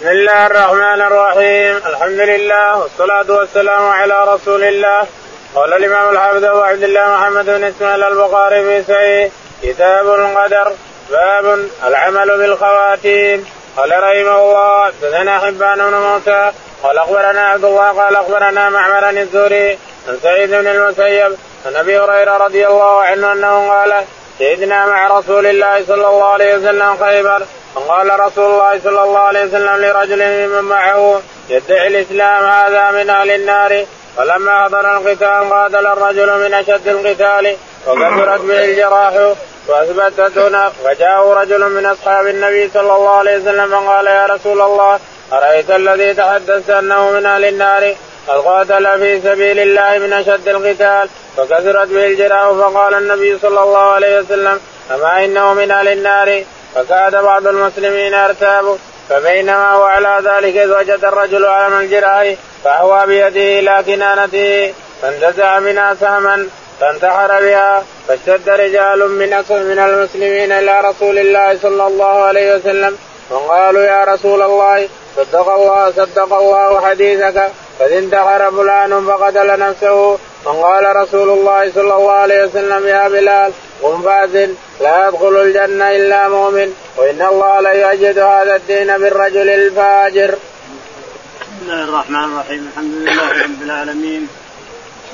بسم الله الرحمن الرحيم الحمد لله والصلاة والسلام على رسول الله قال الإمام الحافظ أبو عبد الله محمد بن إسماعيل البخاري في صحيح كتاب القدر باب العمل بالخواتيم قال رحمه الله دثنا حبان بن موسى قال اخبرنا عبد الله قال اخبرنا معمر الزهري عن سعيد بن المسيب عن ابي هريره رضي الله عنه انه قال شهدنا مع رسول الله صلى الله عليه وسلم خيبر فقال رسول الله صلى الله عليه وسلم لرجل ممن معه يدعي الإسلام هذا من أهل النار. فلما حضر القتال قاتل الرجل من أشد القتال وكثرت به الجراح وأثبتت هناك فجاءه رجل من أصحاب النبي صلى الله عليه وسلم فقال يا رسول الله أرأيت الذي تحدثت أنه من أهل النار؟ قد قاتل في سبيل الله من أشد القتال فكثرت به الجراح. فقال النبي صلى الله عليه وسلم أما إنه من أهل النار؟ فكاد بعض المسلمين يرتاب فبينما هو على ذلك اذ وجد الرجل علم الجراح فاهوى بيده إلى كنانته فانتزع منها سهما فانتحر بها فاشتد رجال من من المسلمين إلى رسول الله صلى الله عليه وسلم وقالوا يا رسول الله صدق الله صدق الله حديثك قد انتحر فلان فقتل نفسه فقال رسول الله صلى الله عليه وسلم يا بلال قم فأذن لا يدخل الجنة إلا مؤمن وإن الله لا يجد هذا الدين بالرجل الفاجر. بسم الله الرحمن الرحيم الحمد لله رب العالمين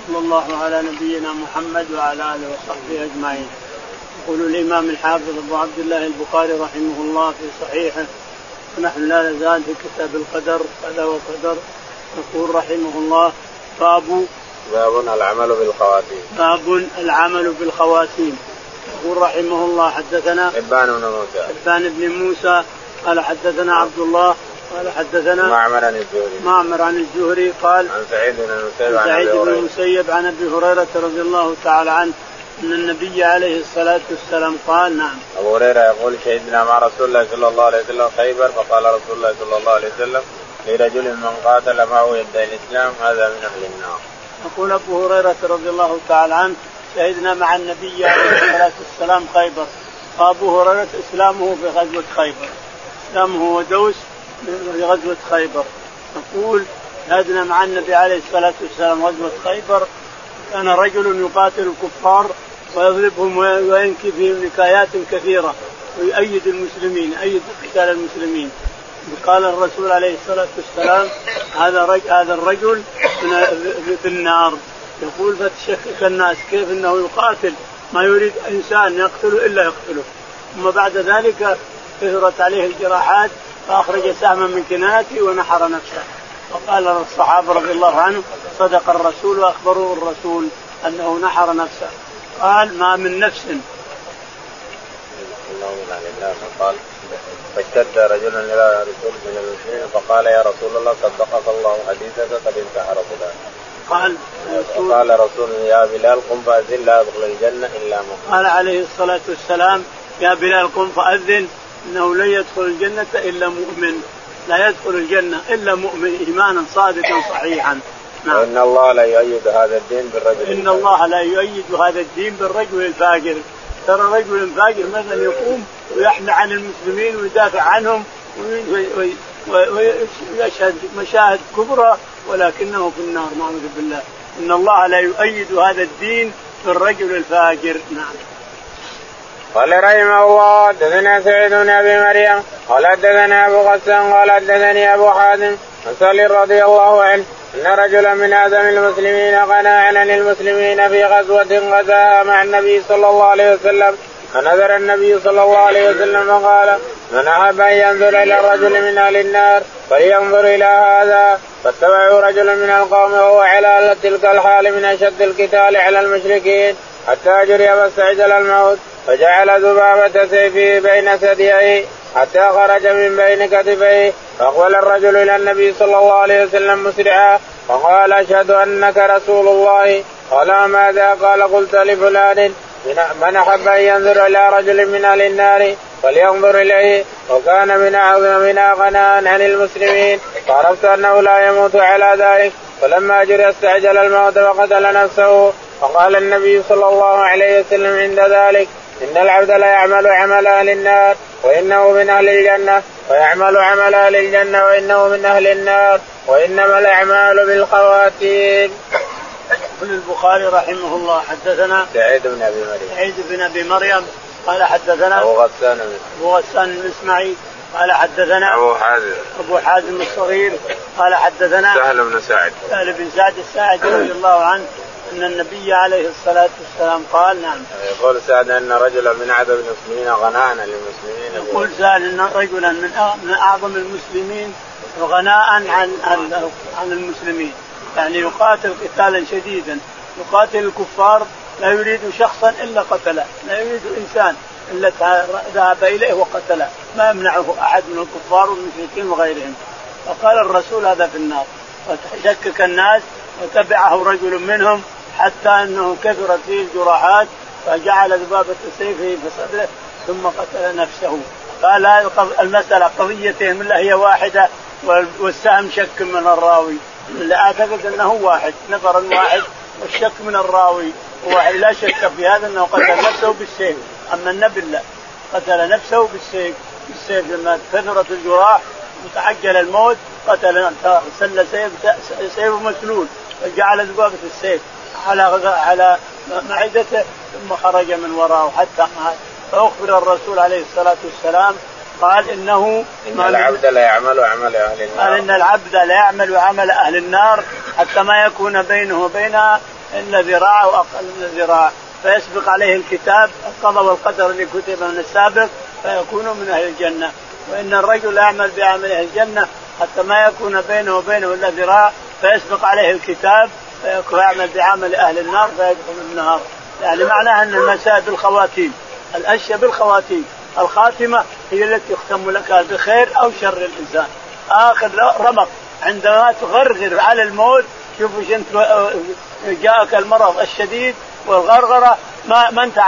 صلى الله على نبينا محمد وعلى آله وصحبه أجمعين. يقول الإمام الحافظ أبو عبد الله البخاري رحمه الله في صحيحه ونحن لا نزال في كتاب القدر كذا وقدر يقول رحمه الله باب باب العمل بالخواتيم. باب العمل بالخواتيم. يقول رحمه الله حدثنا حبان بن موسى. حبان بن موسى قال حدثنا عبد الله قال حدثنا معمر عن الزهري. معمر عن الزهري قال عن سعيد بن المسيب عن سعيد بن المسيب عن أبي هريرة رضي الله تعالى عنه أن النبي عليه الصلاة والسلام قال نعم. أبو هريرة يقول شهدنا مع رسول الله صلى الله عليه وسلم خيبر فقال رسول الله صلى الله عليه وسلم لرجل من قاتل معه يدعي الإسلام هذا من أهل النار. يقول أبو هريرة رضي الله تعالى عنه شهدنا مع النبي عليه الصلاة والسلام خيبر. وابو هريرة إسلامه في غزوة خيبر. إسلامه ودوس في غزوة خيبر. يقول شهدنا مع النبي عليه الصلاة والسلام غزوة خيبر. كان رجل يقاتل الكفار ويضربهم وينكي فيهم نكايات كثيرة ويؤيد المسلمين يؤيد قتال المسلمين. قال الرسول عليه الصلاة والسلام هذا رجل هذا الرجل في النار. يقول فتشكك الناس كيف إنه يقاتل؟ ما يريد إنسان يقتله إلا يقتله. ثم بعد ذلك كثرت عليه الجراحات فأخرج سهما من كنانته ونحر نفسه. وقال الصحابة رضي الله عنهم صدق الرسول واخبروه الرسول أنه نحر نفسه. قال ما من نفس. قال فاشتد رجل إلى رسول من المسلمين فقال يا رسول الله صدقك الله حديثك قد انتحر فلان. قال قال رسول يا بلال قم فأذن لا يدخل الجنة إلا مؤمن. قال عليه الصلاة والسلام يا بلال قم فأذن إنه لن يدخل الجنة إلا مؤمن لا يدخل الجنة إلا مؤمن إيمانا صادقا صحيحا. نعم. وإن الله لا يؤيد هذا الدين بالرجل إن الله لا يؤيد هذا الدين بالرجل الفاجر ترى رجل فاجر مثلا يقوم ويحمي عن المسلمين ويدافع عنهم ويشهد مشاهد كبرى ولكنه في النار نعوذ بالله. إن الله لا يؤيد هذا الدين بالرجل الفاجر. نعم. قال رحمه الله حدثنا سعيد بن أبي مريم قال حدثنا أبو غسان قال حدثني أبو حازم عن رضي الله عنه إن رجلا من اعظم المسلمين قناعا عن المسلمين في غزوة غزاها مع النبي صلى الله عليه وسلم فنظر النبي صلى الله عليه وسلم وقال من أحب أن ينظر إلى الرجل من أهل النار فلينظر إلى هذا فاتبعوا رجلا من القوم وهو على تلك الحال من أشد القتال على المشركين حتى جري فاستعجل الموت فجعل ذبابة سيفه بين ثدييه حتى خرج من بين كتفيه فأقبل الرجل إلى النبي صلى الله عليه وسلم مسرعا فقال أشهد أنك رسول الله. قال ماذا؟ قال قلت لفلان من أحب أن ينظر إلى رجل من أهل النار فلينظر إليه. وكان من اعظمنا غناء عن المسلمين. فعرفت أنه لا يموت على ذلك. فلما جري استعجل الموت وقتل نفسه. فقال النبي صلى الله عليه وسلم عند ذلك إن العبد لا يعمل عمل أهل النار وإنه من أهل الجنة ويعمل عمل أهل الجنة وإنه من أهل النار وإنما الأعمال بالخواتيم. يقول البخاري رحمه الله حدثنا سعيد بن أبي مريم. سعيد بن أبي مريم قال حدثنا أبو غسان أبو غسان الاسماعي قال حدثنا أبو حازم. أبو حازم الصغير قال حدثنا سهل بن سعد. سهل بن سعد الساعدي رضي الله عنه إن النبي عليه الصلاة والسلام قال نعم. يقول سعد إن رجلا من عدد المسلمين غناء للمسلمين. يقول سعد إن رجلا من من أعظم المسلمين غناء عن عن عن المسلمين. يعني يقاتل قتالا شديدا. يقاتل الكفار لا يريد شخصا إلا قتله. لا يريد إنسان إلا ذهب إليه وقتله. ما يمنعه أحد من الكفار والمشركين وغيرهم. فقال الرسول هذا في النار. فشكك الناس وتبعه رجل منهم حتى أنه كثرت فيه الجراحات فجعل ذبابه سيفه في صدره ثم قتل نفسه. قال هذه المسألة قضيتهم إلا هي واحدة والسهم شك من الراوي. أعتقد أنه واحد نفر واحد والشك من الراوي. لا شك في هذا أنه قتل نفسه بالسيف. أما النبي لا. قتل نفسه بالسيف. بالسيف لما كثرت الجراح وتعجل الموت قتل سل سيف سيف مسلول وجعل ذبابه السيف. على على معدته ثم خرج من وراءه حتى مات فأخبر الرسول عليه الصلاة والسلام قال إنه إن العبد لا يعمل عمل أهل النار. قال إن العبد لا يعمل عمل أهل النار حتى ما يكون بينه وبينها الا ذراع أقل من ذراع. فيسبق عليه الكتاب القضاء والقدر اللي كتب من السابق فيكون من أهل الجنة. وإن الرجل لا يعمل بعمل أهل الجنة حتى ما يكون بينه وبينه إلا ذراع فيسبق عليه الكتاب فيكون يعمل بعمل أهل النار فيدخل النار. يعني معناها أن المسائل بالخواتيم الاشياء بالخواتيم. الخاتمة هي التي يختم لك بخير أو شر الإنسان. آخر رمق عندما تغرغر على الموت شوف إيش أنت جاءك المرض الشديد والغرغرة. ما ما أنت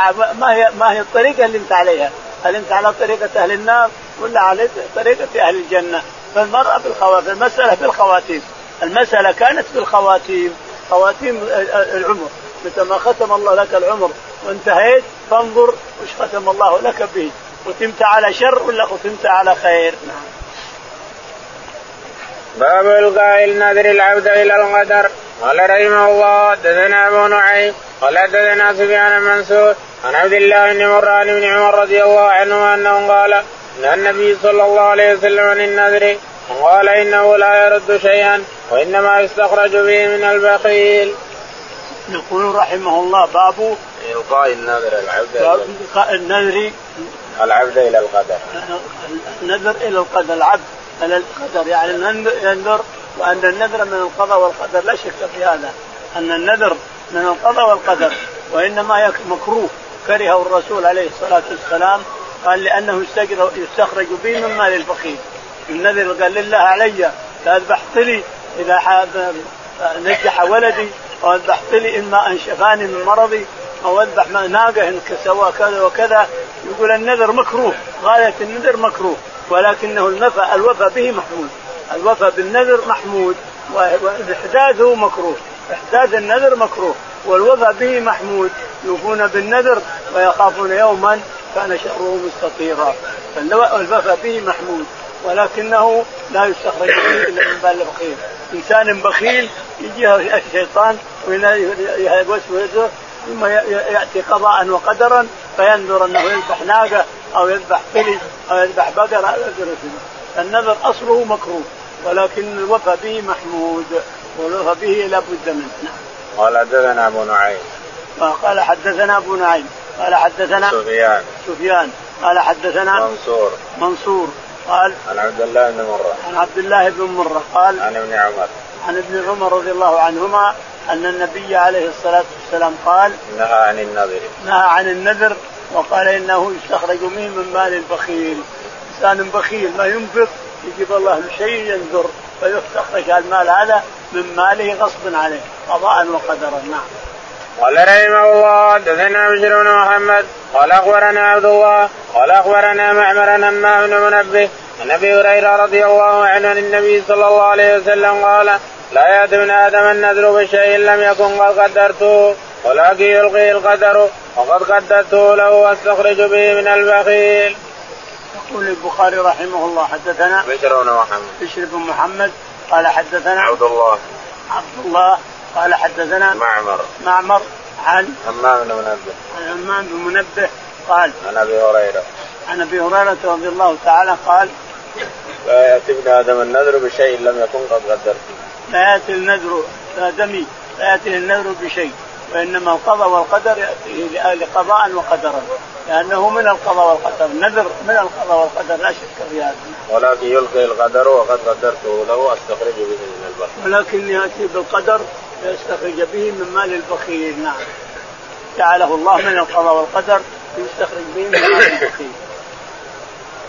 ما هي ما هي الطريقة اللي أنت عليها؟ هل أنت على طريقة أهل النار ولا على طريقة أهل الجنة؟ فالمرأة بالخواتيم المسألة بالخواتيم. المسألة كانت بالخواتيم. خواتيم العمر. متى ما ختم الله لك العمر وانتهيت فانظر وش ختم الله لك به. ختمت على شر ولا ختمت على خير؟ نعم باب القاء النذر العبد إلى القدر قال رحمه الله حدثنا أبو نعيم قال حدثنا سفيان منصور عن عبد الله بن مران بن عمر رضي الله عنه أنه قال إن النبي صلى الله عليه وسلم عن النذر قال إنه لا يرد شيئا وإنما يستخرج به من البخيل. يقول رحمه الله باب القاء النذر العبد باب القاء النذر. العبد إلى القدر. النذر إلى القدر العبد إلى القدر يعني ينذر وأن النذر من القضاء والقدر. لا شك في هذا أن النذر من القضاء والقدر وإنما مكروه. كرهه الرسول عليه الصلاة والسلام قال لأنه يستخرج به من مال الفقير النذر قال لله علي فاذبحت لي إذا نجح ولدي أو اذبحت لي اما ان شفاني من مرضي أو أذبح ناقة إن سوى كذا وكذا. يقول النذر مكروه غاية النذر مكروه ولكنه الوفاء الوفاء به محمود. الوفاء بالنذر محمود وإحداثه مكروه. إحداث النذر مكروه والوفاء به محمود. يوفون بالنذر ويخافون يوما كان شره مستطيرا. فالوفاء به محمود. ولكنه لا يستخرج به إلا من بال البخيل. إنسان بخيل يجيه الشيطان ويوسوسه ثم يأتي قضاء وقدرا فينذر أنه يذبح ناقة أو يذبح فلي أو يذبح بقره أو يذبح النذر أصله مكروه ولكن الوفى به محمود والوفى به لابد منه. نعم. قال حدثنا أبو نعيم. قال حدثنا أبو نعيم. قال حدثنا سفيان. سفيان. قال حدثنا منصور. منصور. قال عن عبد الله بن مرة. عن عبد الله بن مرة قال عن ابن عمر. عن ابن عمر رضي الله عنهما أن النبي عليه الصلاة والسلام قال نهى عن النذر. نهى عن النذر وقال إنه يستخرج منه من مال البخيل. إنسان بخيل ما ينفق يجيب الله له شيء ينذر فيستخرج المال هذا من ماله غصبا عليه. قضاء وقدرا. نعم. قال رحمه الله حدثنا بشر بن محمد قال أخبرنا عبد الله قال أخبرنا معمر همام بن منبه عن أبي هريرة رضي الله عنه عن النبي صلى الله عليه وسلم قال لا من آدم النذر بشيء لم يكن قد قدرته ولكن يلقي القدر وقد قدرته له واستخرج به من البخيل. يقول البخاري رحمه الله حدثنا بشر بن محمد. بشر بن محمد قال حدثنا عبد الله. عبد الله قال حدثنا معمر. معمر عن همام بن منبه. عن همام بن منبه قال عن أبي هريرة. عن أبي هريرة رضي الله تعالى قال لا يأتي ابن آدم النذر بشيء لم يكن قد قدرته لا يأتي النذر ادمي لا يأتي النذر بشيء وإنما القضاء والقدر ياتيه لقضاء وقدرا لأنه من القضاء والقدر نذر من القضاء والقدر لا شك في هذا. ولكن يلقي القدر وقد قدرته له استخرج به من البر ولكن يأتي بالقدر ليستخرج به من مال البخيل نعم. جعله الله من القضاء والقدر يستخرج به من مال البخيل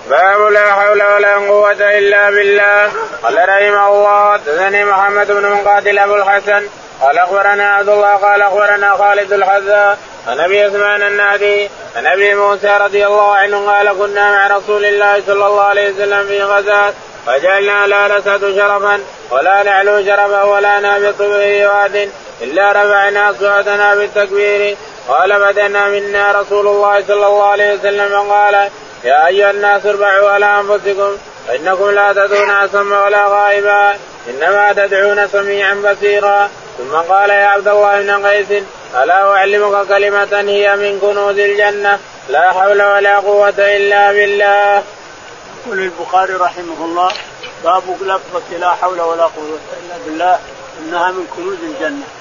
باب لا حول ولا قوة إلا بالله. قال رحمه الله حدثني محمد بن مقاتل أبو الحسن. قال أخبرنا عبد الله قال أخبرنا خالد الحذاء عن أبي عثمان النادي عن أبي موسى رضي الله عنه قال كنا مع رسول الله صلى الله عليه وسلم في غزاة فجعلنا لا نسعد شرفا ولا نعلو شرفا ولا نهبط به واد إلا رفعنا اصواتنا بالتكبير. قال بدنا منا رسول الله صلى الله عليه وسلم فقال يا أيها الناس اربعوا على أنفسكم فانكم لا تدعون اسم ولا غائبا إنما تدعون سميعا بصيرا. ثم قال يا عبد الله بن قيس ألا أعلمك كلمة هي من كنوز الجنة؟ لا حول ولا قوة إلا بالله. يقول البخاري رحمه الله باب لفظة لا حول ولا قوة إلا بالله إنها من كنوز الجنة.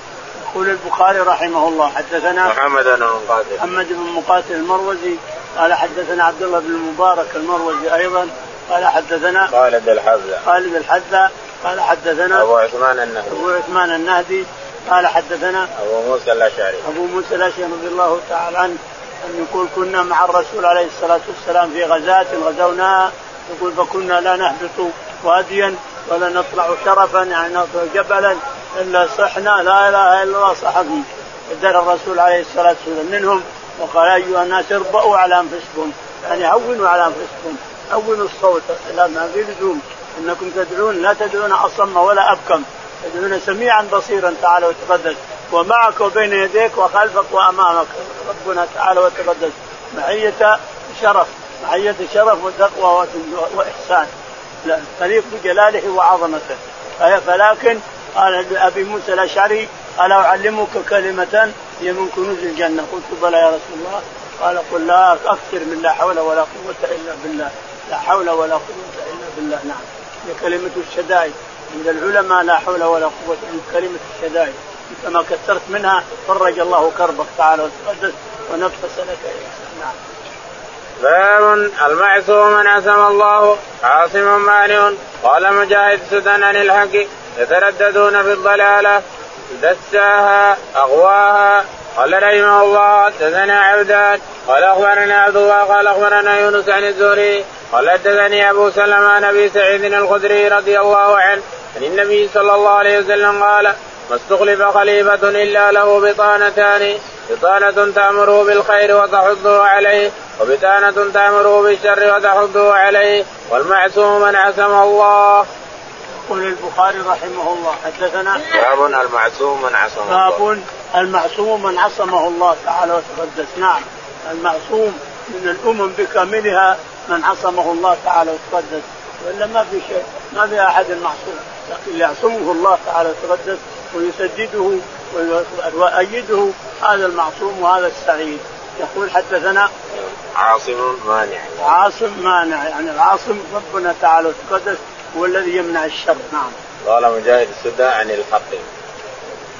يقول البخاري رحمه الله حدثنا محمد بن مقاتل. محمد بن مقاتل المروزي قال حدثنا عبد الله بن المبارك المروزي أيضا قال حدثنا خالد الحذا خالد الحذا قال حدثنا أبو عثمان النهدي. أبو عثمان النهدي قال حدثنا أبو موسى الأشعري. أبو موسى الأشعري رضي الله تعالى عنه أن يقول كنا مع الرسول عليه الصلاة والسلام في غزاة غزوناها يقول فكنا لا نهبط واديا ولا نطلع شرفا يعني نطلع جبلا إلا صحنا. لا إله إلا الله صحفي. ادر الرسول عليه الصلاة والسلام منهم. وقال أيها الناس اربؤوا على أنفسكم. يعني هونوا على أنفسكم. هونوا الصوت لا ما في لزوم إنكم تدعون لا تدعون أصم ولا أبكم. تدعون سميعا بصيرا تعالى وتقدس. ومعك وبين يديك وخلفك وأمامك. ربنا تعالى وتقدس. معية شرف. معية شرف وتقوى وإحسان. تليق بجلاله وعظمته. فلكن قال أبي موسى الأشعري ألا أعلمك كلمة هي من كنوز الجنة؟ قلت بلى يا رسول الله. قال قل لا أكثر من لا حول ولا قوة إلا بالله. لا حول ولا قوة إلا بالله. نعم. هي كلمة الشدائد. عند العلماء لا حول ولا قوة إلا كلمة الشدائد. كما كثرت منها فرج الله كربك تعالى وتقدس ونفس لك نعم. باب المعصوم من عصم الله عاصم مانع. قال مجاهد سدن عن الحق يترددون في الضلالة. دساها أغواها. قال رحمه الله حدثنا عبدان. قال اخبرنا عبد الله قال أخبرنا يونس عن الزهري. قال حدثني أبو سلمة عن أبي سعيد الخدري رضي الله عنه. عن النبي صلى الله عليه وسلم قال ما استخلف خليفة إلا له بطانتان. بطانة تأمره بالخير وتحضه عليه وبطانة تأمره بالشر وتحضه عليه. والمعصوم من عصم الله. يقول البخاري رحمه الله حدثنا باب المعصوم من عصمه الله. باب المعصوم من عصمه الله تعالى وتقدس. نعم المعصوم من الأمم بكاملها من عصمه الله تعالى وتقدس. وإلا ما في شيء ما في أحد المعصوم. لكن يعصمه الله تعالى وتقدس. ويسدده ويؤيده هذا المعصوم وهذا السعيد. يقول حدثنا عاصم مانع. عاصم مانع يعني العاصم ربنا تعالى وتقدس هو الذي يمنع الشر. نعم. قال مجاهد السدى عن الحق.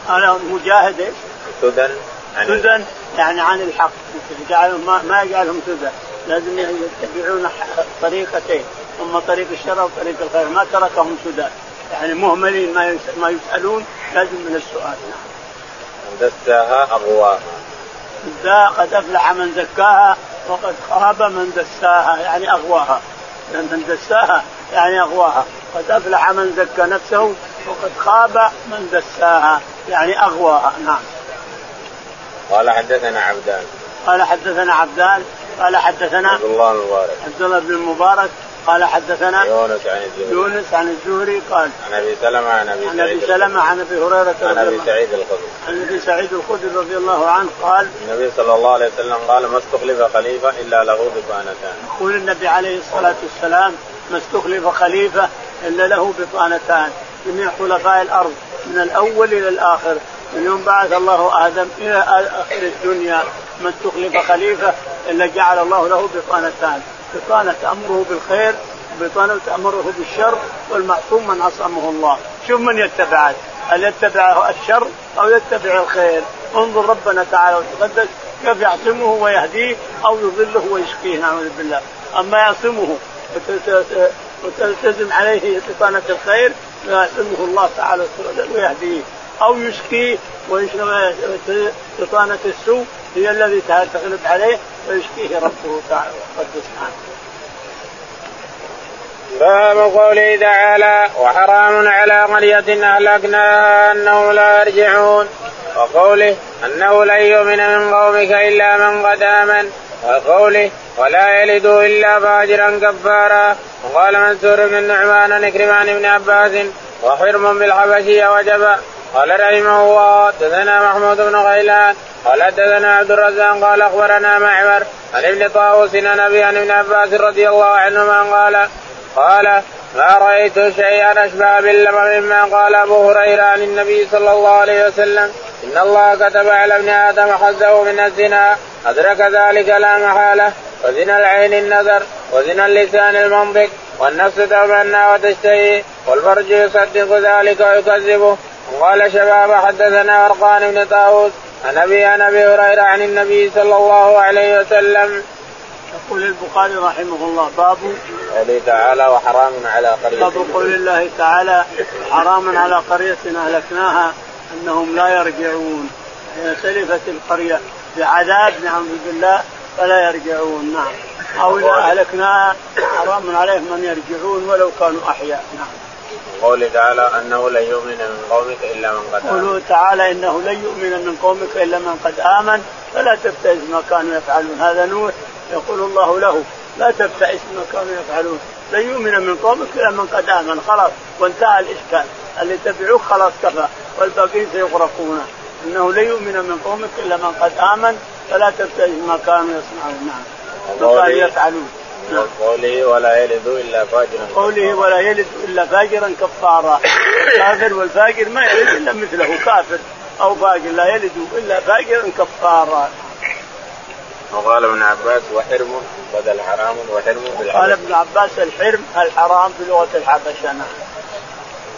قال مجاهد إيش؟ سدى عن سدى يعني عن الحق. جعلهم ما, ما يجعلهم سدى. لازم يتبعون طريقتين أما طريق الشر وطريق الخير. ما تركهم سدى. يعني مهملين ما ما يسألون لازم من السؤال. نعم. دساها اغواها قد أفلح من زكاها وقد خاب من دساها يعني أغواها. من دساها يعني أغواها. قد أفلح من زكى نفسه وقد خاب من دساها يعني أغواها. نعم. قال حدثنا عبدان. قال حدثنا عبدان قال حدثنا عبد الله المبارك. عبد الله بن المبارك قال حدثنا يونس عن الزهري. يونس عن الزهري قال عن أبي سلمة عن أبي عن أبي سلمة عن أبي هريرة عن أبي سعيد الخدري. عن أبي سعيد الخدري رضي الله عنه قال النبي صلى الله عليه وسلم قال ما استخلف خليفة إلا له بطانتان. يقول النبي عليه الصلاة والسلام ما استخلف خليفة إلا له بطانتان. جميع خلفاء الأرض من الأول إلى الآخر من يوم بعث الله آدم إلى آخر الدنيا ما استخلف خليفة إلا جعل الله له بطانتان. بطانة امره بالخير وبطانه امره بالشر والمعصوم من عصمه الله. شوف من يتبعه هل يتبع الشر أو يتبع الخير؟ انظر ربنا تعالى وتقدس كيف يعصمه ويهديه أو يضله ويشقيه نعوذ بالله. أما يعصمه وتلتزم عليه بطانة الخير يعصمه الله تعالى ويهديه. أو يشقيه بطانة السوء هي الذي تغلب عليه. ويشقيه ربه تعالى وقدس باب قوله تعالى وحرام على قرية أهلكناها أنهم لا يرجعون وقوله أنه لن يؤمن من قومك إلا من قد آمن وقوله ولا يلد إلا فاجرا كفارا وقال منصور بن النعمان نكرمان بن عباس وحرم بالحبشية وجبا قال رحمه الله حدثنا محمود بن غيلان قال حدثنا عبد الرزاق قال أخبرنا معمر عن ابن طاووس عن أبي عن ابن عباس رضي الله عنهما قال قال ما رأيت شيئا أشبه باللمم مما قال أبو هريرة عن النبي صلى الله عليه وسلم. إن الله كتب على ابن آدم حظه من الزنا أدرك ذلك لا محالة. وزنا العين النذر وزنا اللسان المنطق والنفس تمنى وتشتهي والفرج يصدق ذلك ويكذبه. وقال شباب حدثنا أرقان بن طاووس عن أبي عن أبي هريرة عن النبي صلى الله عليه وسلم. يقول البخاري رحمه الله باب قوله تعالى وحرام على قرية. باب قول الله تعالى حرام على قرية أهلكناها أنهم لا يرجعون. سلفت القرية بعذاب نعم بالله فلا يرجعون نعم. أو إذا أهلكناها حرام عليهم أن يرجعون ولو كانوا أحياء نعم. قوله تعالى أنه لن يؤمن من قومك إلا من قد آمن. قوله تعالى إنه لن يؤمن من قومك إلا من قد آمن. فلا تبتئس ما كانوا يفعلون. هذا نوح يقول الله له لا تبتئس ما كانوا يفعلون. لن يؤمن من قومك إلا من قد آمن. خلاص وانتهى الإشكال. اللي تبعوك خلاص كفى. والباقين سيغرقون. إنه لن يؤمن من قومك إلا من قد آمن. فلا تبتئس ما كانوا يصنعون. نعم. ما كانوا يفعلون. قوله ولا يلد إلا فاجرا قوله ولا يلد إلا فاجرا كفارا. الكافر والفاجر ما يلد إلا مثله كافر أو فاجر لا يلد إلا فاجرا كفارا. وقال ابن عباس وحرم بدل حرام وحرم بالحرم قال ابن عباس الحرم الحرام بلغه الحبشة. نعم.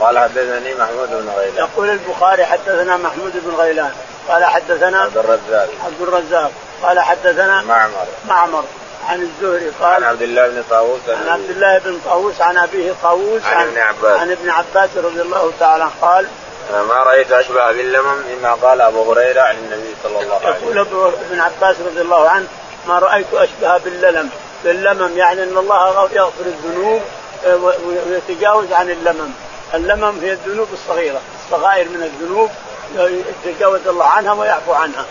قال حدثني محمود بن غيلان. يقول البخاري حدثنا محمود بن غيلان. قال حدثنا عبد الرزاق. عبد الرزاق. قال حدثنا معمر. معمر. عن الزهري قال عن عبد الله بن طاووس عن عبد الله بن طاووس عن أبيه طاووس عن ابن عباس. عن ابن عباس رضي الله تعالى قال ما رأيت أشبه باللمم مما قال أبو هريرة عن النبي صلى الله عليه وسلم. يقول ابن عباس رضي الله عنه ما رأيت أشبه باللمم. باللمم يعني إن الله يغفر الذنوب آه، ويتجاوز عن اللمم. اللمم هي الذنوب الصغيرة الصغائر من الذنوب يتجاوز الله عنها ويعفو عنها.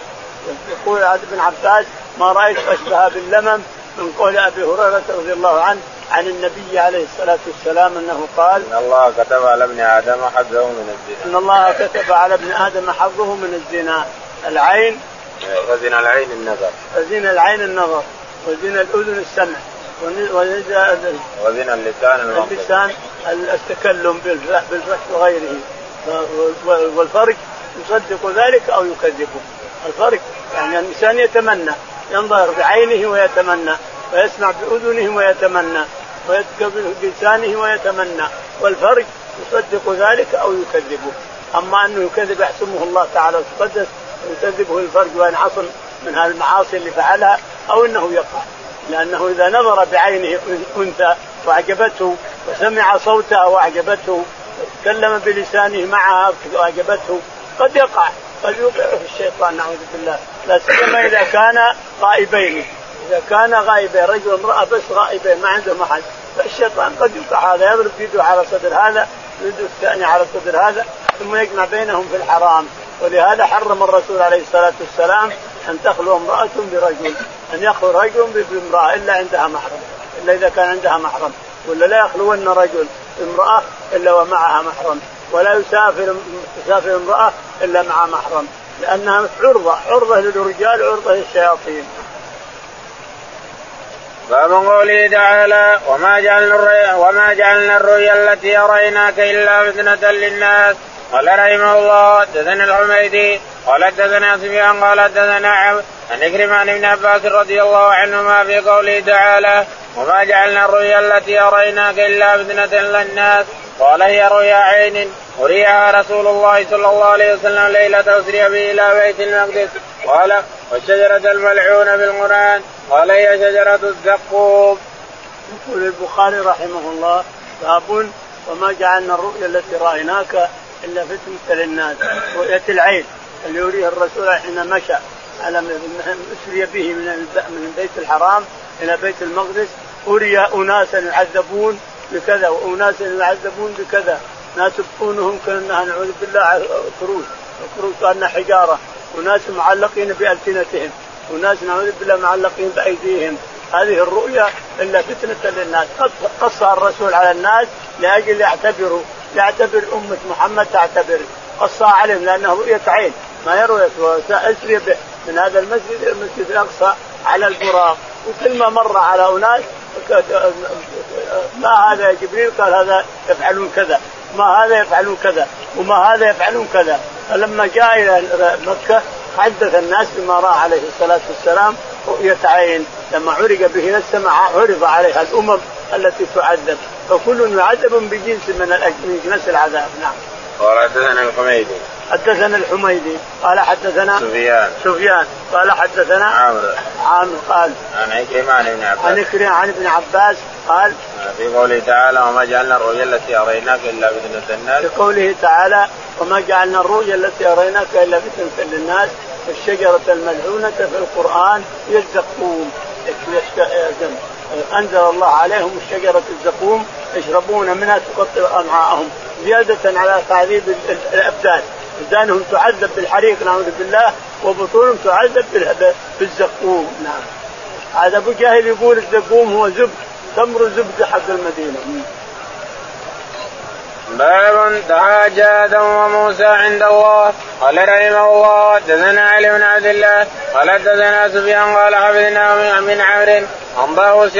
يقول ابن عباس ما رأيت أشبه باللمم من قول أبي هريرة رضي الله عنه عن النبي عليه الصلاة والسلام أنه قال إن الله كتب على ابن آدم حظه من الزنا. إن الله كتب على ابن آدم حظه من الزنا. العين وزنا العين النظر. وزنا العين النظر. وزنا الأذن السمع. وزنا اللسان اللسان التكلم بالفتح وغيره. والفرج يصدق ذلك أو يكذبه. الفرق يعني الإنسان يتمنى. ينظر بعينه ويتمنى ويسمع بأذنه ويتمنى ويتقبل بلسانه ويتمنى والفرق يصدق ذلك أو يكذبه. أما أنه يكذب يحسمه الله تعالى وتقدس ويكذبه الفرج وينعصم من المعاصي اللي فعلها أو إنه يقع. لأنه إذا نظر بعينه أنثى وأعجبته وسمع صوتها وأعجبته وتكلم بلسانه معها وأعجبته قد يقع. قد يوقعه الشيطان نعوذ بالله. لا سيما إذا كان غائبين. إذا كان غائبين رجل وامرأة بس غائبين ما عندهم احد فالشيطان قد يوقع هذا يضرب يده على صدر هذا يده الثاني على صدر هذا ثم يجمع بينهم في الحرام. ولهذا حرم الرسول عليه الصلاة والسلام أن تخلو امرأة برجل أن يخلو رجل بامراه إلا عندها محرم إلا إذا كان عندها محرم. ولا لا يخلون رجل امرأة إلا ومعها محرم ولا يسافر تسافر امرأة إلا مع محرم. لأنها عرضة عرضة للرجال عرضة للشياطين. باب قوله تعالى وما جعلنا الرؤيا وما جعلنا الرؤيا التي أريناك إلا فتنة للناس قال رحمه الله حدثنا الحميدي قال حدثنا سفيان قال حدثنا عن عكرمة عن ابن عباس رضي الله عنهما في قوله تعالى وما جعلنا الرؤيا التي أريناك إلا فتنه للناس. قال هي رؤيا عين. أريها رسول الله صلى الله عليه وسلم ليلة أسري به إلى بيت المقدس. قال والشجرة الملعونه بالقرآن. قال هي شجرة الزقوم. يقول البخاري رحمه الله باب وما جعلنا الرؤيا التي رأيناك إلا فتنه للناس. رؤية العين اللي يريها الرسول حين مشى. على أسري به من من البيت الحرام إلى بيت المقدس؟ أري اناسا يعذبون بكذا واناسا يعذبون بكذا. ناس يبقونهم كأنها نعوذ بالله كروس كروس كأنها حجارة. وناس معلقين بألسنتهم. وناس نعوذ بالله معلقين بأيديهم. هذه الرؤيا إلا فتنة للناس. قصها الرسول على الناس لأجل يعتبروا. يعتبر أمة محمد تعتبر. قصها عليهم لأنه رؤية عين. ما يروي أسري به. من هذا المسجد المسجد الأقصى على البراق. وكل ما مر على أناس ما هذا يا جبريل؟ قال هذا يفعلون كذا. ما هذا يفعلون كذا؟ وما هذا يفعلون كذا. فلما جاء إلى مكة حدث الناس بما رأى عليه الصلاة والسلام رؤية عين. لما عرج به السماء عرض عليها الأمم التي تعذب. فكل معذب بجنس من جنس العذاب. نعم. قال حدثنا الحميدي. حدثنا الحميدي قال حدثنا سفيان. سفيان قال حدثنا عامر. عامر قال عن عكرمة عن ابن عباس. عن عكرمة عن ابن عباس قال في قوله تعالى وما جعلنا الرؤيا التي أريناك إلا فتنة للناس. في قوله تعالى وما جعلنا الرؤيا التي أريناك إلا فتنة للناس. الشجرة الملعونة في القرآن هي الزقوم أنزل الله عليهم الشجرة الزقوم يشربون منها تقطع امعاءهم زيادة على تعذيب الأبدان. ابدانهم تعذب بالحريق نعوذ بالله وبطونهم تعذب بالزقوم. نعم. هذا أبو جاهل يقول الزقوم هو زبد تمر زبد حق المدينة. باب تحاجى آدم وموسى عند الله. قال رحمه الله حدثنا علي بن عبد الله قال حدثنا سفيان قال حفظنا من عمرو عن طاووس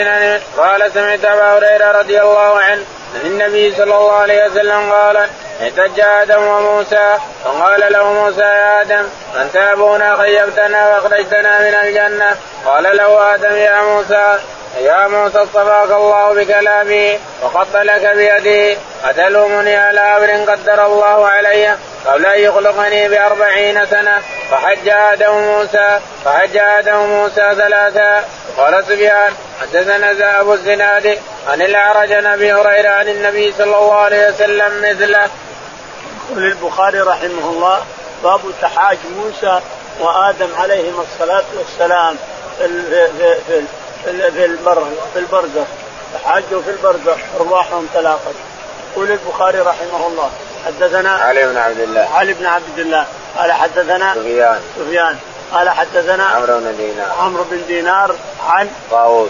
قال سمعت أبا هريرة رضي الله عنه عن النبي صلى الله عليه وسلم قال احتج آدم وموسى. فقال له موسى يا آدم انت ابونا خيبتنا وأخرجتنا من الجنة. قال له آدم يا موسى. يا موسى اصطفاك الله بكلامي وخط لك بيدي. أتلومني على أمر قدر الله علي قبل أن يخلقني بأربعين سنة. فحج آدم موسى فحج آدم موسى ثلاثا قال سفيان حدثنا أبو الزناد عن الأعرج عن أبي هريرة عن النبي صلى الله عليه وسلم مثله. يقول البخاري رحمه الله باب تحاج موسى وآدم عليهما الصلاة والسلام في في في في البرزخ. تحاجوا في البرزخ أرواحهم تلاقت. يقول البخاري رحمه الله حدثنا علي بن عبد الله. علي بن عبد الله. قال حدثنا سفيان. سفيان. قال حدثنا عمرو بن دينار. عمرو بن دينار عن طاووس.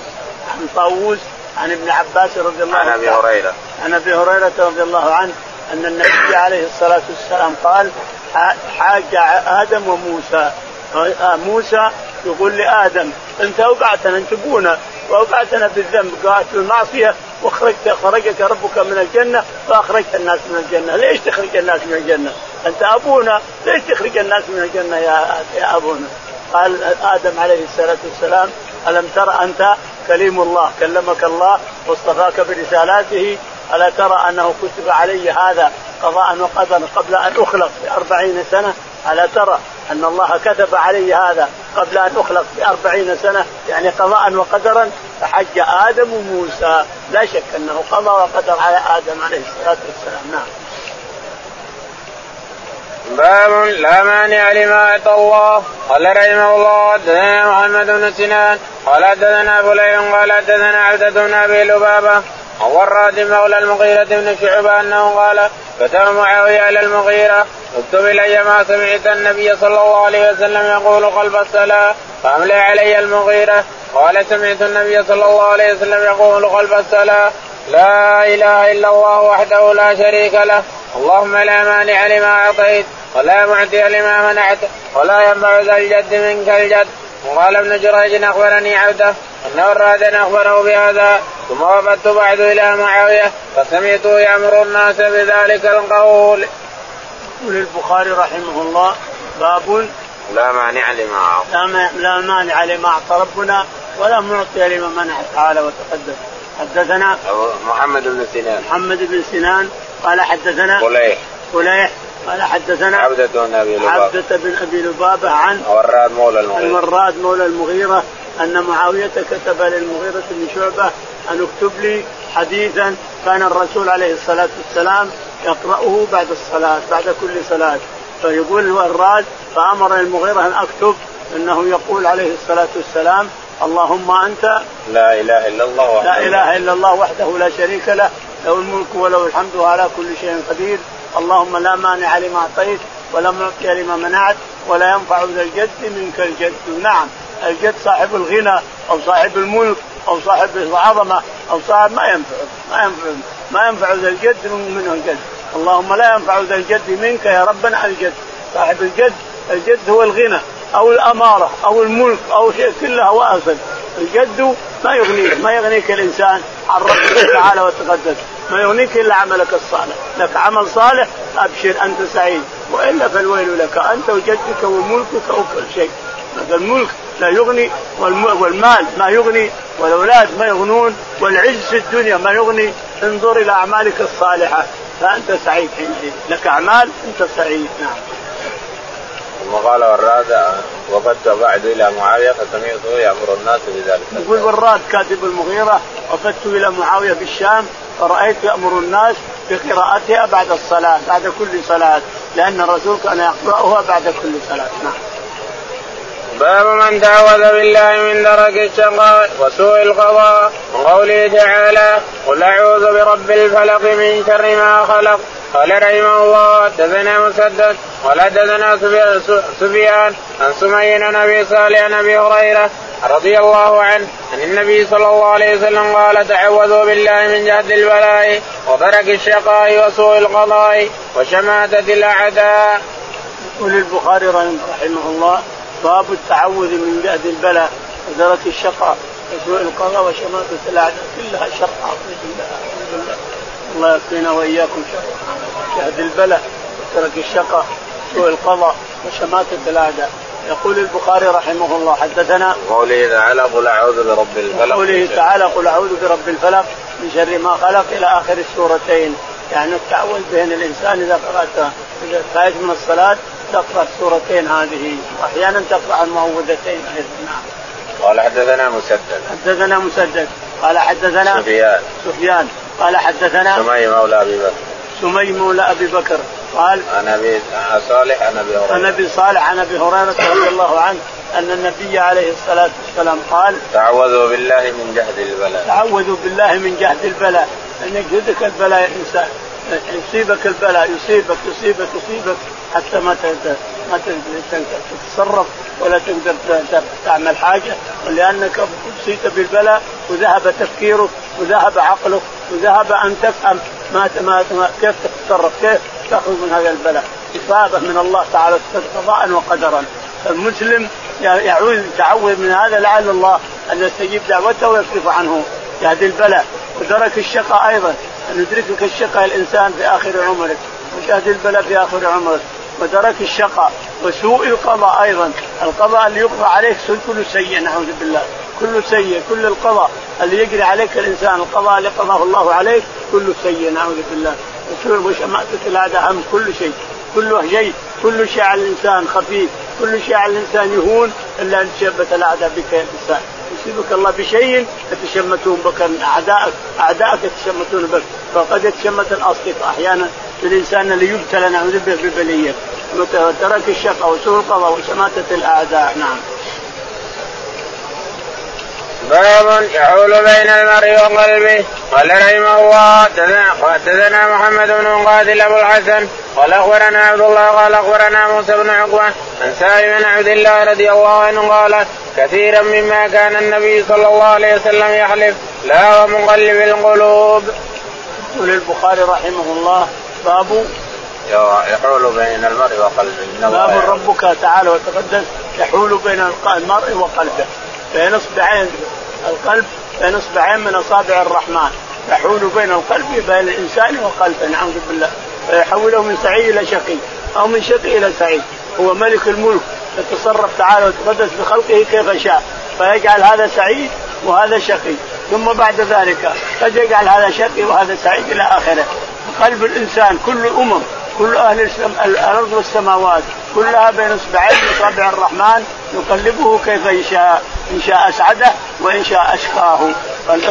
عن طاووس عن ابن عباس رضي الله عنه. عن أبي هريرة. عن أبي هريرة رضي الله عنه أن النبي عليه الصلاة والسلام قال حاج آدم وموسى. موسى يقول لآدم أنت اوقعتنا انت ابونا واوقعتنا بالذنب في المعصية واخرجت خرجك ربك من الجنة فاخرجت الناس من الجنة، ليش تخرج الناس من الجنة؟ أنت أبونا ليش تخرج الناس من الجنة يا يا أبونا؟ قال آدم عليه الصلاة والسلام ألم ترى أنت كليم الله كلمك الله واصطفاك برسالاته ألا ترى أنه كتب علي هذا قضاء وقدرا قبل أن أخلق بأربعين سنة ألا ترى أن الله كتب علي هذا قبل أن أخلق بأربعين سنة يعني قضاء وقدرا فحج آدم وموسى. لا شك أنه قضى وقدر على آدم عليه الصلاة والسلام. نعم. باب لا مانع لما أعطى الله. قال رحمه الله حدثنا محمد بن سنان قال حدثنا فليح قال حدثنا عبدة بن أبي لبابة عن وراد مولى المغيرة بن شعبة أنه قال كتب معاوية على المغيرة اكتب إلي ما سمعت النبي صلى الله عليه وسلم يقول قلب الصلاة فأملي علي المغيرة. قال سمعت النبي صلى الله عليه وسلم يقول قلب الصلاة لا إله إلا الله وحده لا شريك له اللهم لا مانع لما أعطيت ولا معطي لما منعت ولا ينفع ذا الجد منك الجد. وقال ابن جريج أخبرني عبده أن ورادا أخبره بهذا ثم وفدت بعد إلى معاوية فسمعته يأمر الناس بذلك القول. يقول البخاري رحمه الله باب لا مانع لما أعطى. لا, لا مانع لما أعطى ربنا ولا معطي لما منع تعالى وتقدم. حدثنا محمد بن سنان. محمد بن سنان قال حدثنا قليح. قليح قال حدثنا عبدة بن أبي لبابة. عبدة بن أبي لبابة عن وراد مولى المغيرة. الوراد مولى المغيرة أن معاوية كتب للمغيرة بن شعبة أن اكتب لي حديثا كان الرسول عليه الصلاة والسلام يقرأه بعد الصلاة بعد كل صلاة. فيقول الوراد فأمر المغيرة أن أكتب أنه يقول عليه الصلاة والسلام اللهم أنت لا إله إلا الله وحده لا إله إلا الله وحده لا شريك له له الملك وله الحمد وعلى كل شيء قدير. اللهم لا مانع لما أعطيت ولا معطي لما منعت ولا ينفع ذا الجد منك الجد. نعم الجد صاحب الغنى أو صاحب الملك أو صاحب العظمة أو صاحب ما ينفع ما ينفع ما ينفع ذا الجد منه الجد. اللهم لا ينفع ذا الجد منك يا ربنا الجد. صاحب الجد الجد هو الغنى أو الأمارة أو الملك أو شيء كله وأصل. الجد ما يغنيك ما يغنيك الإنسان عن ربك تعالى وتقدس. ما يغنيك إلا عملك الصالح. لك عمل صالح أبشر أنت سعيد. وإلا فالويل لك أنت وجدك وملكك وكل شيء. الملك لا يغني والمال ما يغني والأولاد ما يغنون والعز في الدنيا ما يغني. انظر إلى أعمالك الصالحة فأنت سعيد حينئذ. لك أعمال أنت سعيد. نعم. ثم قال وراد وفدت بعد إلى معاوية فسمعته يأمر الناس بذلك. يقول وراد كاتب المغيرة وفدت إلى معاوية بالشام فرأيت يأمر الناس بقراءتها بعد الصلاة بعد كل صلاة لأن الرسول كان يقرأها بعد كل صلاة نعم باب من تعوذ بالله من درك الشقاء وسوء القضاء وقوله تعالى قل أعوذ برب الفلق من شر ما خلق قال رحمه الله حدثنا مسدد قال حدثنا سفيان عن سمي عن أبي صالح عن أبي هريرة رضي الله عنه عن النبي صلى الله عليه وسلم قال تعوذوا بالله من جهد البلاء وترك الشقاء وسوء القضاء وشماتة الأعداء. يقول البخاري رحمه الله باب التعوذ من جهد البلاء ودرك الشقاء وسوء القضاء وشماتة الأعداء كلها شر بالله الله يكفينا وإياكم شر. جهد البلاء وترك الشقاء سوء القضاء وشماتة الأعداء. يقول البخاري رحمه الله حدثنا قوله تعالى قل أعوذ برب الفلق. قوله تعالى قل أعوذ برب الفلق من شر ما خلق إلى آخر السورتين. يعني التعوذ بين الإنسان إذا قرات إذا خارج من الصلاة تقرأ السورتين هذه واحيانا تقرأ المعوذتين أيضا نعم. قال حدثنا مسدد. حدثنا مسدد. قال حدثنا سفيان. سفيان. قال حدثنا سمي مولى أبي بكر. سمي مولى أبي بكر. قال عن أبي صالح عن أبي هريرة. عن أبي صالح عن أبي هريرة رضي الله عنه أن النبي عليه الصلاة والسلام قال تعوذوا بالله من جهد البلاء. تعوذوا بالله من جهد البلاء. أن يجهدك البلاء يا إنسان. يصيبك البلاء يصيبك يصيبك يصيبك حتى ما ما تقدر تتصرف ولا تقدر تعمل حاجة. ولأنك ابتليت بالبلاء وذهب تفكيرك وذهب عقلك وذهب أن تفهم ما ما كيف تتصرف كيف تخرج من هذا البلاء. إصابة من الله تعالى قضاء وقدرا. المسلم يعوذ يتعوذ من هذا لعل الله أن يستجيب دعوته ويصرف عنه. يهدي البلاء. ودرك الشقاء أيضا. أن يدركك الشقاء الإنسان في آخر عمرك وشهد البلاء في آخر عمرك ودرك الشقاء وسوء القضاء أيضا. القضاء اللي يقضى عليك كل سيء نعوذ بالله. كل سيء كل القضاء اللي يجري عليك الإنسان القضاء اللي قضاه الله عليك كل سيء نعوذ بالله. وشرب وشماتة الأعداء هم كل شيء. كل شيء كل شيء على الإنسان خفيف كل شيء على الإنسان يهون إلا أن تشبت الأعداء بك يا إنسان يصيبك الله بشيء يتشمتون بك أعدائك أعدائك يتشمتون بك. فقد يتشمت الأصدقاء أحيانا الإنسان اللي يبتلى نعوذ به ببلية ترك الشقاء وسوء القضاء وشماتة الأعداء نعم. باب يحول بين المرء وقلبه. قال رحمه الله حدثنا محمد بن مقاتل أبو الحسن. قال أخبرنا عبد الله قال أخبرنا موسى بن عقبة عن سالم بن عبد الله رضي الله عنه قال كثيرا مما كان النبي صلى الله عليه وسلم يحلف. لا ومقلب القلوب. يقول البخاري رحمه الله باب يحول بين المرء وقلبه. باب ربك تعالى وتقدس يحول بين المرء وقلبه. بين اصبعين القلب بين اصبعين من أصابع الرحمن. يحول بين القلب بين الإنسان وقلبه نعوذ بالله. فيحوله من سعيد إلى شقي أو من شقي إلى سعيد. هو ملك الملك يتصرف تعالى وتقدس بخلقه كيف شاء فيجعل هذا سعيد وهذا شقي. ثم بعد ذلك قد يجعل هذا شقي وهذا سعيد إلى آخره. قلب الإنسان كل الامم كل أهل الأرض والسماوات كلها بين أصبعين أصابع الرحمن يقلبه كيف يشاء إن شاء أسعده وإن شاء أشقاه.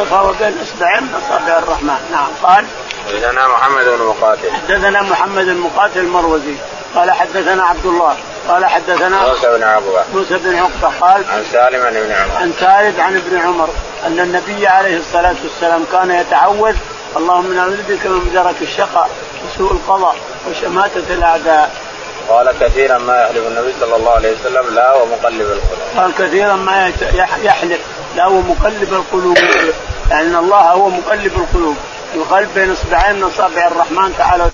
فهو بين اصبعين من اصابع الرحمن. نعم. قال حدثنا محمد بن مقاتل. حدثنا محمد بن مقاتل المروزي. قال حدثنا عبد الله. قال حدثنا موسى بن عقبة. موسى بن عقبة. قال عن سالم عن ابن عمر. عن سالم عن ابن عمر أن النبي عليه الصلاة والسلام كان يتعوذ. اللهم نعوذ بك من درك الشقاء وسوء القضاء وشماتة الأعداء. قال كثيرا ما يحلف النبي صلى الله عليه وسلم لا ومقلب القلوب. قال كثيرا ما يحلف لا ومقلب القلوب. يعني ان الله هو مقلب القلوب. القلب بين إصبعين من إصابع الرحمن تعالى.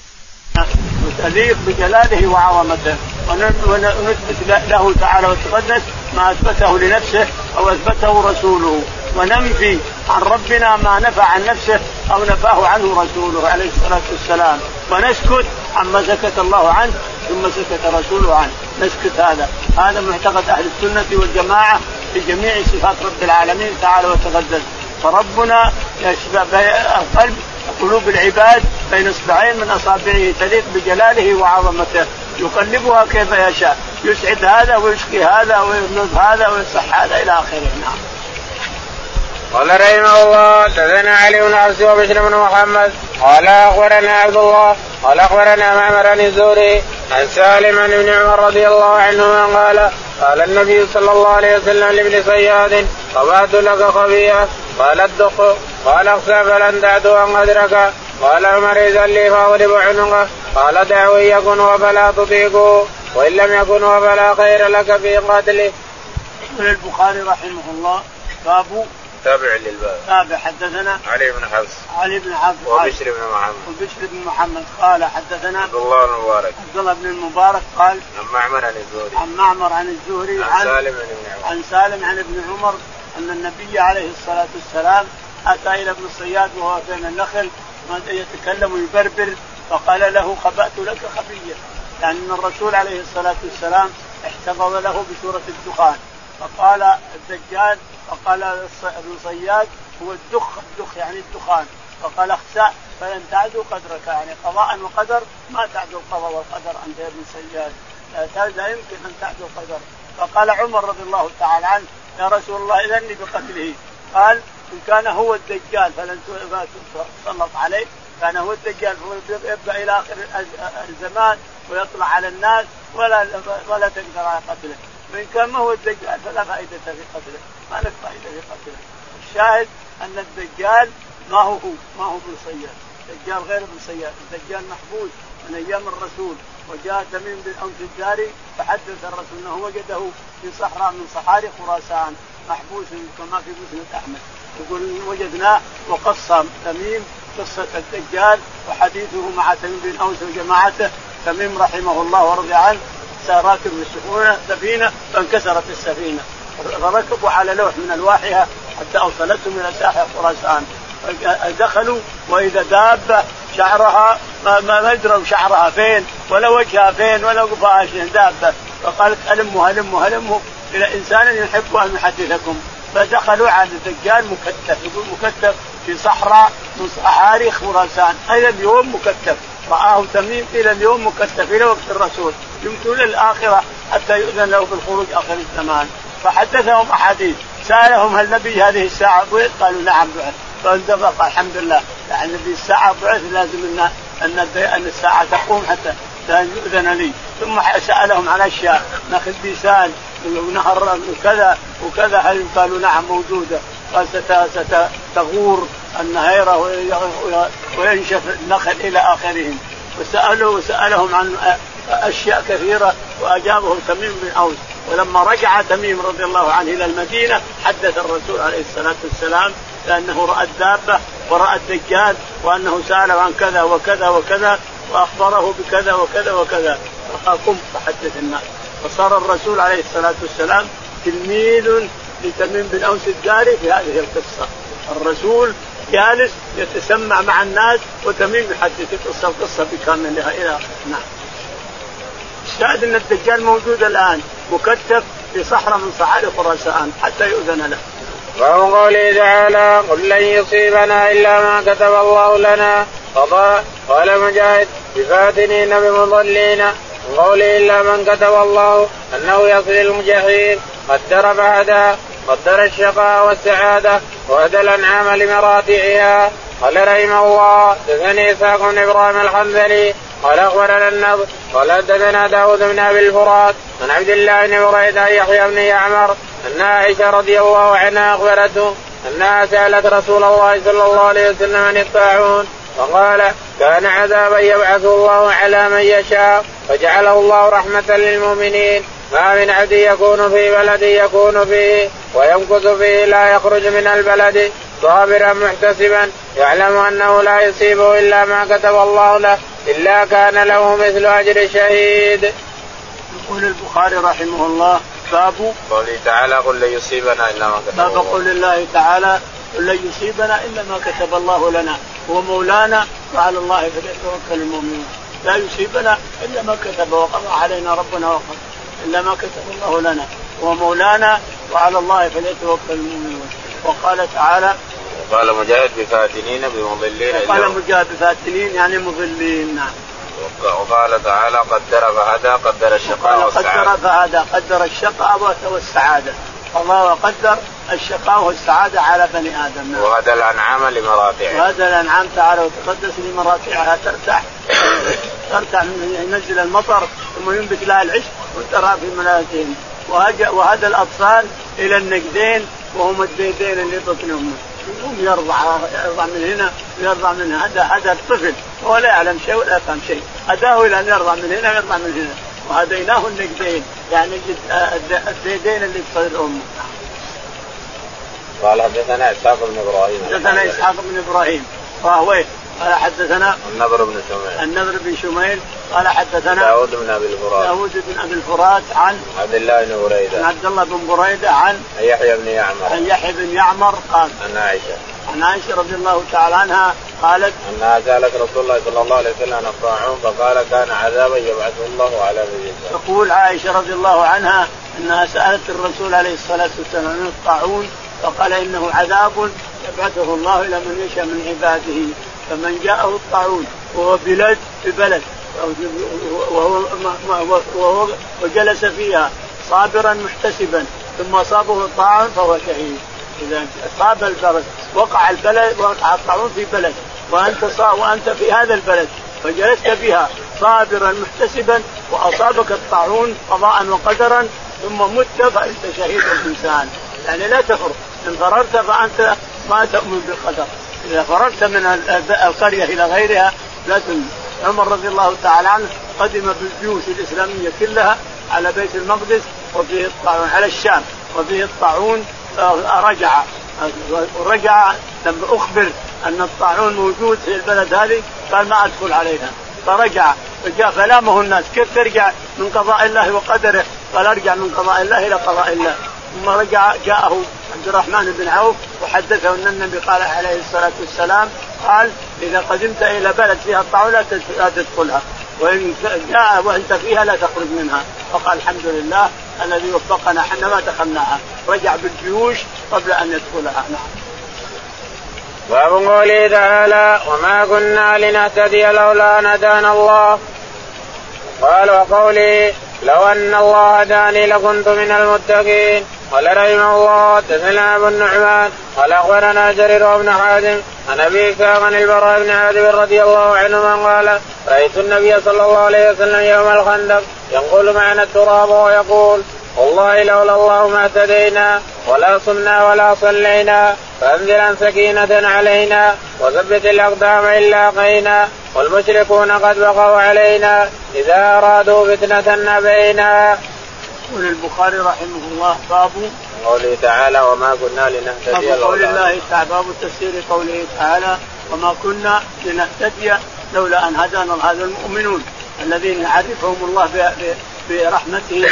وتليق بجلاله وعظمته. ونثبت له تعالى وتقدس ما أثبته لنفسه أو أثبته رسوله. وننفي عن ربنا ما نفى عن نفسه أو نفاه عنه رسوله عليه الصلاة والسلام. ونسكت عما سكت الله عنه ثم سكت رسوله عنه. نسكت هذا. هذا معتقد أهل السنة والجماعة في جميع صفات رب العالمين تعالى وتقدس فربنا القلب قلوب العباد بين إصبعين من أصابعه تليق بجلاله وعظمته. يقلبها كيف يشاء. يسعد هذا ويشقي هذا ويبلغ هذا ويصح هذا إلى آخره. نعم. قال رحمه الله حدثنا علي بن عبس وبشر بن محمد. قال أخبرنا عبد الله قال أخبرنا معمر عن الزهري عن سالم ابن عمر رضي الله عنهما قال قال النبي صلى الله عليه وسلم لابن صياد قبعت لك خبيئة. قال الدق قال اخسى فلن تعدو أن أدرك. قال عمر إذا لي فأضرب عنقه قال دعوا يكن وفلا تطيقه وإن لم يكن وفلا خير لك في قتله. البخاري رحمه الله باب تابع للباب. تابع. حدثنا علي بن حفص. علي بن حفص وبشر بن محمد. وبشر بن محمد قال حدثنا عبد الله بن المبارك عبد الله بن المبارك قال عن معمر عن الزهري. عن معمر عن الزهري عن, سالم عن ابن عمر. عن سالم عن ابن عمر أن النبي عليه الصلاة والسلام أتى إلى ابن الصياد وهو بين النخل يتكلم ويبربر فقال له خبأت لك خبيه يعني ان الرسول عليه الصلاة والسلام احتفظ له بسورة الدخان. فقال الدجال فقال ابن صياد هو الدخ الدخ يعني الدخان. فقال اخسأ فلن تعدوا قدرك. يعني قضاء وقدر ما تعدوا القضاء والقدر يا ابن صياد لا يمكن أن تعدوا القدر. فقال عمر رضي الله تعالى عنه يا رسول الله اذني بقتله. قال إن كان هو الدجال فلن تسلط عليه كان هو الدجال يبقى إلى آخر الزمان ويطلع على الناس ولا ولا تقدر على قتله. وان كان ما هو الدجال فلا فائدة في قتله ما لك فائدة في قتله الشاهد أن الدجال ما هو هو ما هو ابن صياد الدجال غير ابن صياد الدجال محبوس من أيام الرسول. وجاء تميم بن اوس الداري فحدث الرسول أنه وجده في صحراء من صحاري خراسان محبوس كما في مسند أحمد. يقول وجدناه وقص تميم قصة الدجال وحديثه مع تميم بن اوس وجماعته. تميم رحمه الله ورضي عنه. راكب السفينه سفينة فانكسرت السفينة. فركبوا على لوح من الواحها حتى أوصلتهم إلى ساحل خراسان. دخلوا وإذا دابه شعرها ما, يدروا شعرها فين ولا وجهها فين ولا قفاها دابة. فقالت هلموا هلموا هلموا إلى إنسان يحب أن يحدثكم. فدخلوا على الدجال مكتف يقول مكتف في صحراء من صحاري خراسان. إلى اليوم مكتف. رآه تميم إلى اليوم مكتف إلى وقت الرسول. يمكن للآخرة حتى يؤذن له بالخروج آخر الزمان. فحدثهم أحاديث. سألهم هل نبي هذه الساعة بعث؟ قالوا نعم بعث. فانتفق الحمد لله يعني في الساعة بعث لازم ان أن أن الساعة تقوم حتى يؤذن لي. ثم سألهم عن أشياء. نخل بيسان. ونهر كذا وكذا. هل قالوا نعم موجودة؟ قال ستغور. النهيره وينشف النخل إلى آخرهم. وسالوا وسألهم عن أشياء كثيرة واجابه تميم بن أوس. ولما رجع تميم رضي الله عنه إلى المدينة حدث الرسول عليه الصلاة والسلام لأنه رأى الدابة ورأى الدجال وأنه سأله عن كذا وكذا وكذا وأخبره بكذا وكذا وكذا. فقال قم فحدث الناس. فصار الرسول عليه الصلاة والسلام تلميذ لتميم بن أوس الداري في هذه القصة. الرسول جالس يتسمع مع الناس وتميم يحدث القصة القصة بكاملها. إلى نعم. الشاهد أن الدجال موجود الآن مكتف في صحراء من صحاري خراسان حتى يؤذن له. وهو قوله تعالى قل لن يصيبنا إلا ما كتب الله لنا قضاء قال مجاهد بفاتنين بمضلين من إلا من كتب الله أنه يصل الجحيم قدر فهدى قدر الشقاء والسعادة وهدى الأنعام لمراتعها قال رحمه الله دثني إسحاق بن إبراهيم الحنظلي قال أخبرنا النضر قال حدثنا داود بن أبي الفرات عن عبد الله بن بريدة يحيى بن يعمر أن عائشة رضي الله عنها أخبرته انها سألت رسول الله صلى الله عليه وسلم عن الطاعون فقال كان عذابا يبعث الله على من يشاء فجعله الله رحمة للمؤمنين. ما من عبد يكون في بلد يكون فيه ويمكث فيه لا يخرج من البلد. صابرا محتسبا يعلم أنه لا يصيبه إلا ما كتب الله له إلا كان له مثل أجر الشهيد. يقول البخاري رحمه الله باب قوله تعالى قل لن يصيبنا إلا ما كتب باب قول الله تعالى قل لن يصيبنا إلا ما كتب الله لنا. هو مولانا وعلى الله فليتوكل المؤمنون. لا يصيبنا إلا ما كتب وقضى علينا ربنا وقضى إلا ما كتب الله لنا. هو مولانا وعلى الله فليتوكل المؤمنون. وقال تعالى وقال مجاهد بفاتنين بمضلين. وقال مجاهد بفاتنين يعني مضلين. نعم وقال تعالى قدر فهدى قدر الشقاء والسعادة قدر فهدى قدر الشقاء والسعادة. الله قدر الشقاء والسعادة على بني آدم. نعم. وهدى الأنعام لمراتعها وهدى الأنعام تعالى وتقدس لمراتعها ترتاح. ترتاح من ينزل المطر ثم ينبت لها العشب وترى في منازلهم. وهدى الأطفال إلى النقدين وهم الديدين اللي بطنهم يقوم يرضع يرضع من هنا ويرضع من هنا هذا. هذا الطفل. هو لا يعلم شيء ولا يفهم شيء. هداه إلى أن يرضع من هنا ويرضع من هنا. وهديناه النقدين يعني الديدين اللي بصدر أمه. قال حدثنا إسحاق بن إبراهيم. حدثنا إسحاق بن إبراهيم. وهو قال حدثنا النضر بن شميل. النضر بن شميل قال حدثنا داود بن أبي الفرات. داود بن أبي الفرات عن عبد الله بن بريدة. عن عبد الله بن بريدة عن يحيى بن يعمر. عن يحيى بن يعمر قال عن عائشة. عن عائشة رضي الله تعالى عنها قالت أنها سألت رسول الله صلى الله عليه وسلم عن الطاعون فقال كان عذابا يبعثه الله على من تقول عائشة رضي الله عنها أنها سألت الرسول عليه الصلاة والسلام عن الطاعون فقال إنه عذاب يبعثه الله إلى من يشاء من عباده. فمن جاءه الطاعون وهو بلد ببلد. وهو, وهو وجلس فيها صابرا محتسبا ثم أصابه الطاعون فهو شهيد. اذا أصاب البلد وقع البلد وقع الطاعون في بلد. وأنت وأنت في هذا البلد. فجلست فيها صابرا محتسبا وأصابك الطاعون قضاء وقدرا ثم مت فأنت شهيد الإنسان. يعني لا تفرق إن فررت فأنت ما تؤمن بالقدر. إذا فررت من القرية إلى غيرها لا تؤمن. عمر رضي الله تعالى عنه قدم بالجيوش الإسلامية كلها على بيت المقدس وفيه الطاعون على الشام وفيه الطاعون رجع. ورجع لما أخبر أن الطاعون موجود في البلد هذه قال ما أدخل عليها. فرجع فجاء فلامه الناس كيف ترجع من قضاء الله وقدره؟ قال أرجع من قضاء الله إلى قضاء الله. ثم رجع جاءه عبد الرحمن بن عوف وحدثه أن النبي قال عليه الصلاة والسلام قال إذا قدمت إلى بلد فيها الطاعون لا تدخلها. وإن جاء وأنت فيها لا تخرج منها. فقال الحمد لله الذي وفقنا إحنا ما دخلناها. رجع بالجيوش قبل أن يدخلها. نعم. باب قوله تعالى وما كنا لنهتدي لولا ان هدانا الله. قال وقوله لو أن الله هداني لكنت من المتقين. قال رحمه الله حدثنا ابو النعمان قال أخبرنا جرير بن حازم عن أبي إسحاق عن البراء بن عازب رضي الله عنهما قال رأيت النبي صلى الله عليه وسلم يوم الخندق ينقل معنا التراب ويقول والله لولا الله ما اهتدينا ولا صمنا ولا صلينا فانزلا سكينة علينا وثبت الأقدام إلا قينا والمشركون قد بقوا علينا إذا أرادوا فتنة أبينا. يقول البخاري رحمه الله باب قوله تعالى وما كنا لنهتدي باب قول الله تعالى باب تفسير قوله تعالى وما كنا لنهتدي لولا أن هدانا هذا المؤمنون الذين يعرفهم الله برحمته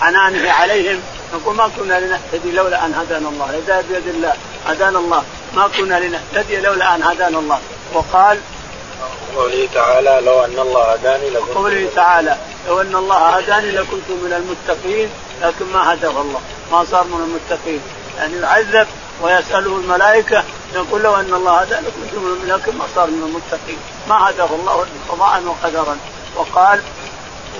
وحنانه عليهم. نقول ما كنا لنهتدي لولا أن هدانا الله. الهدايه بيد الله هدانا الله. ما كنا لنهتدي لولا أن هدانا الله. وقال قوله تعالى لو أن الله هداني لكنت قوله تعالى لو أن الله هداني لكنت من المتقين لكن ما هداه الله. ما صار من المتقين. يعني يعذب ويسأله الملائكة يقول لو أن الله هداني لكنت من لكن ما صار من المتقين. ما هداه الله قضاء وقدرا. وقال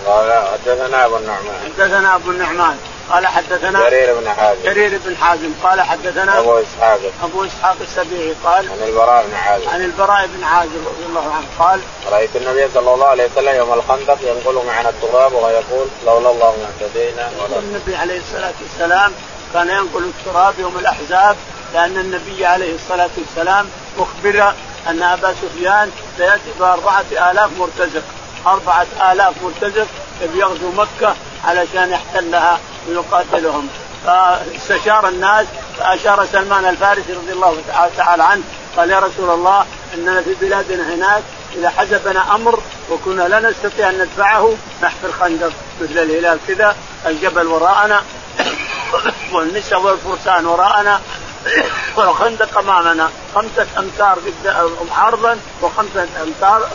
قال حدثنا أبو النعمان. حدثنا أبو النعمان. قال حدثنا جرير بن حازم. جرير بن حازم. قال حدثنا أبو إسحاق. أبو إسحاق السبيعي قال عن البراء بن عازب عن البراء بن عازب رضي الله عنه قال رأيت النبي صلى الله عليه وسلم يوم الخندق ينقل معنا التراب ويقول لولا الله ما اهتدينا. النبي عليه الصلاة والسلام كان ينقل التراب يوم الأحزاب لأن النبي عليه الصلاة والسلام أخبر أن أبا سفيان سيأتي بأربعة آلاف مرتزق. أربعة آلاف مرتزق يغزو مكة علشان يحتلها. ويقاتلهم فاستشار الناس فأشار سلمان الفارسي رضي الله تعالى عنه قال يا رسول الله إننا في بلادنا هناك إذا حزبنا أمر وكنا لا نستطيع أن ندفعه نحفر خندق مثل الهلال كذا الجبل وراءنا والنساء والفرسان وراءنا والخندق أمامنا. خمسة أمتار عرضا وخمسة أمتار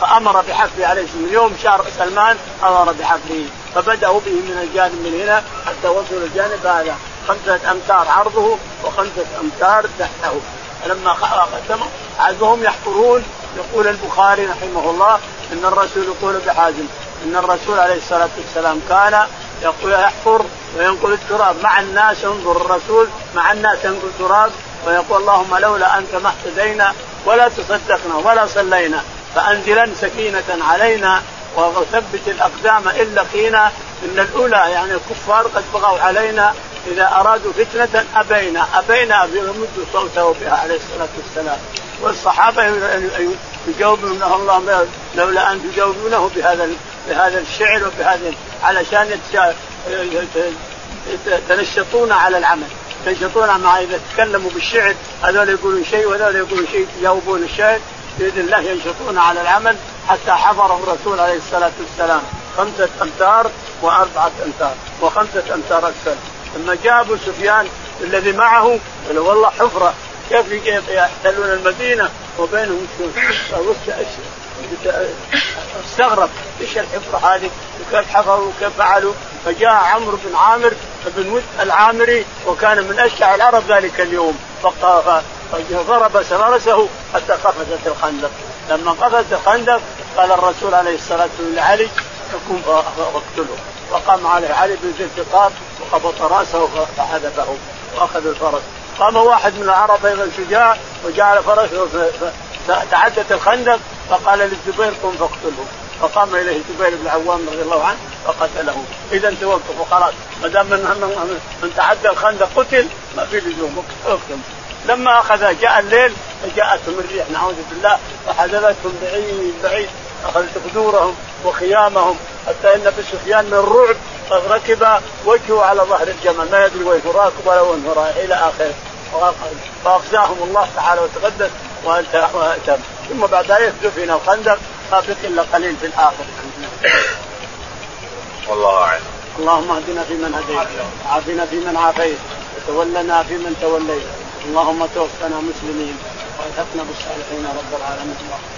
فأمر بحفره عليه السلام اليوم شهر سلمان أمر بحفره فبدأوا به من الجانب من هنا حتى وصلوا الجانب هذا. خمسة أمتار عرضه وخمسة أمتار تحته. فلما ختموا عزهم يحفرون. يقول البخاري رحمه الله إن الرسول يقول بحازم إن الرسول عليه الصلاة والسلام كان يقول يحفر وينقل التراب. مع الناس ينظر الرسول مع الناس ينقل تراب ويقول اللهم لولا أنت ما اهتدينا ولا تصدقنا ولا صلينا. فأنزلن سكينة علينا وثبت الأقدام ان لقينا إن الأولى يعني الكفار قد بغوا علينا إذا أرادوا فتنة أبينا أبينا يمد صوته بها عليه الصلاة والسلام. والصحابة يجاوبون الله لولا أن تجاوبونه بهذا بهذا الشعر وبهذا علشان يتنشطون على العمل. ينشطون مع إذا تكلموا بالشعر هذول يقولون شيء وهذول يقولون شيء يجاوبون الشعر. بإذن الله ينشطون على العمل حتى حضره الرسول عليه الصلاة والسلام. خمسة أمتار وأربعة أمتار وخمسة أمتار أكثر. لما جاء ابو سفيان الذي معه قال والله حفرة. كيف يحتلون المدينة؟ وبينهم استغرب. إيش الحفرة هذه؟ وكيف حفروا وكيف فعلوا؟ فجاء عمرو بن عامر بن ود العامري وكان من أشجع العرب ذلك اليوم. فضرب سرارسه حتى قفزت الخندق. لما قفزت الخندق قال الرسول عليه الصلاة والسلام لعلي قم واقتله فقام عليه علي بن ذي الفقار وخبط رأسه فحذفه وأخذ الفرس. قام واحد من العرب أيضا شجاع وجعل فرسه تعدت الخندق فقال للزبير قم فاقتله فقام إليه الزبير بن العوام رضي الله عنه فقتله. اذا توقف وخلاص ما دام من تعدى الخندق قتل ما في لزوم اقتل. لما أخذ جاء الليل فجاءتهم الريح. نعوذ بالله. فحذفتهم بعيد بعيد. أخذت قدورهم وخيامهم. حتى إن أبي سفيان من الرعب ركب وجهه على ظهر الجمل. ما يدري وين راكب ولا وين رايح إلى آخره. فأخزاهم الله تعالى وتقدس وأنت ثم بعد ذلك دفن الخندق. ما بقي إلا قليل في الآخر. والله أعلم. اللهم اهدنا فيمن هديت وعافنا فيمن عافيت وتولنا فيمن توليت. اللهم توفنا مسلمين وألحقنا بالصالحين رب العالمين.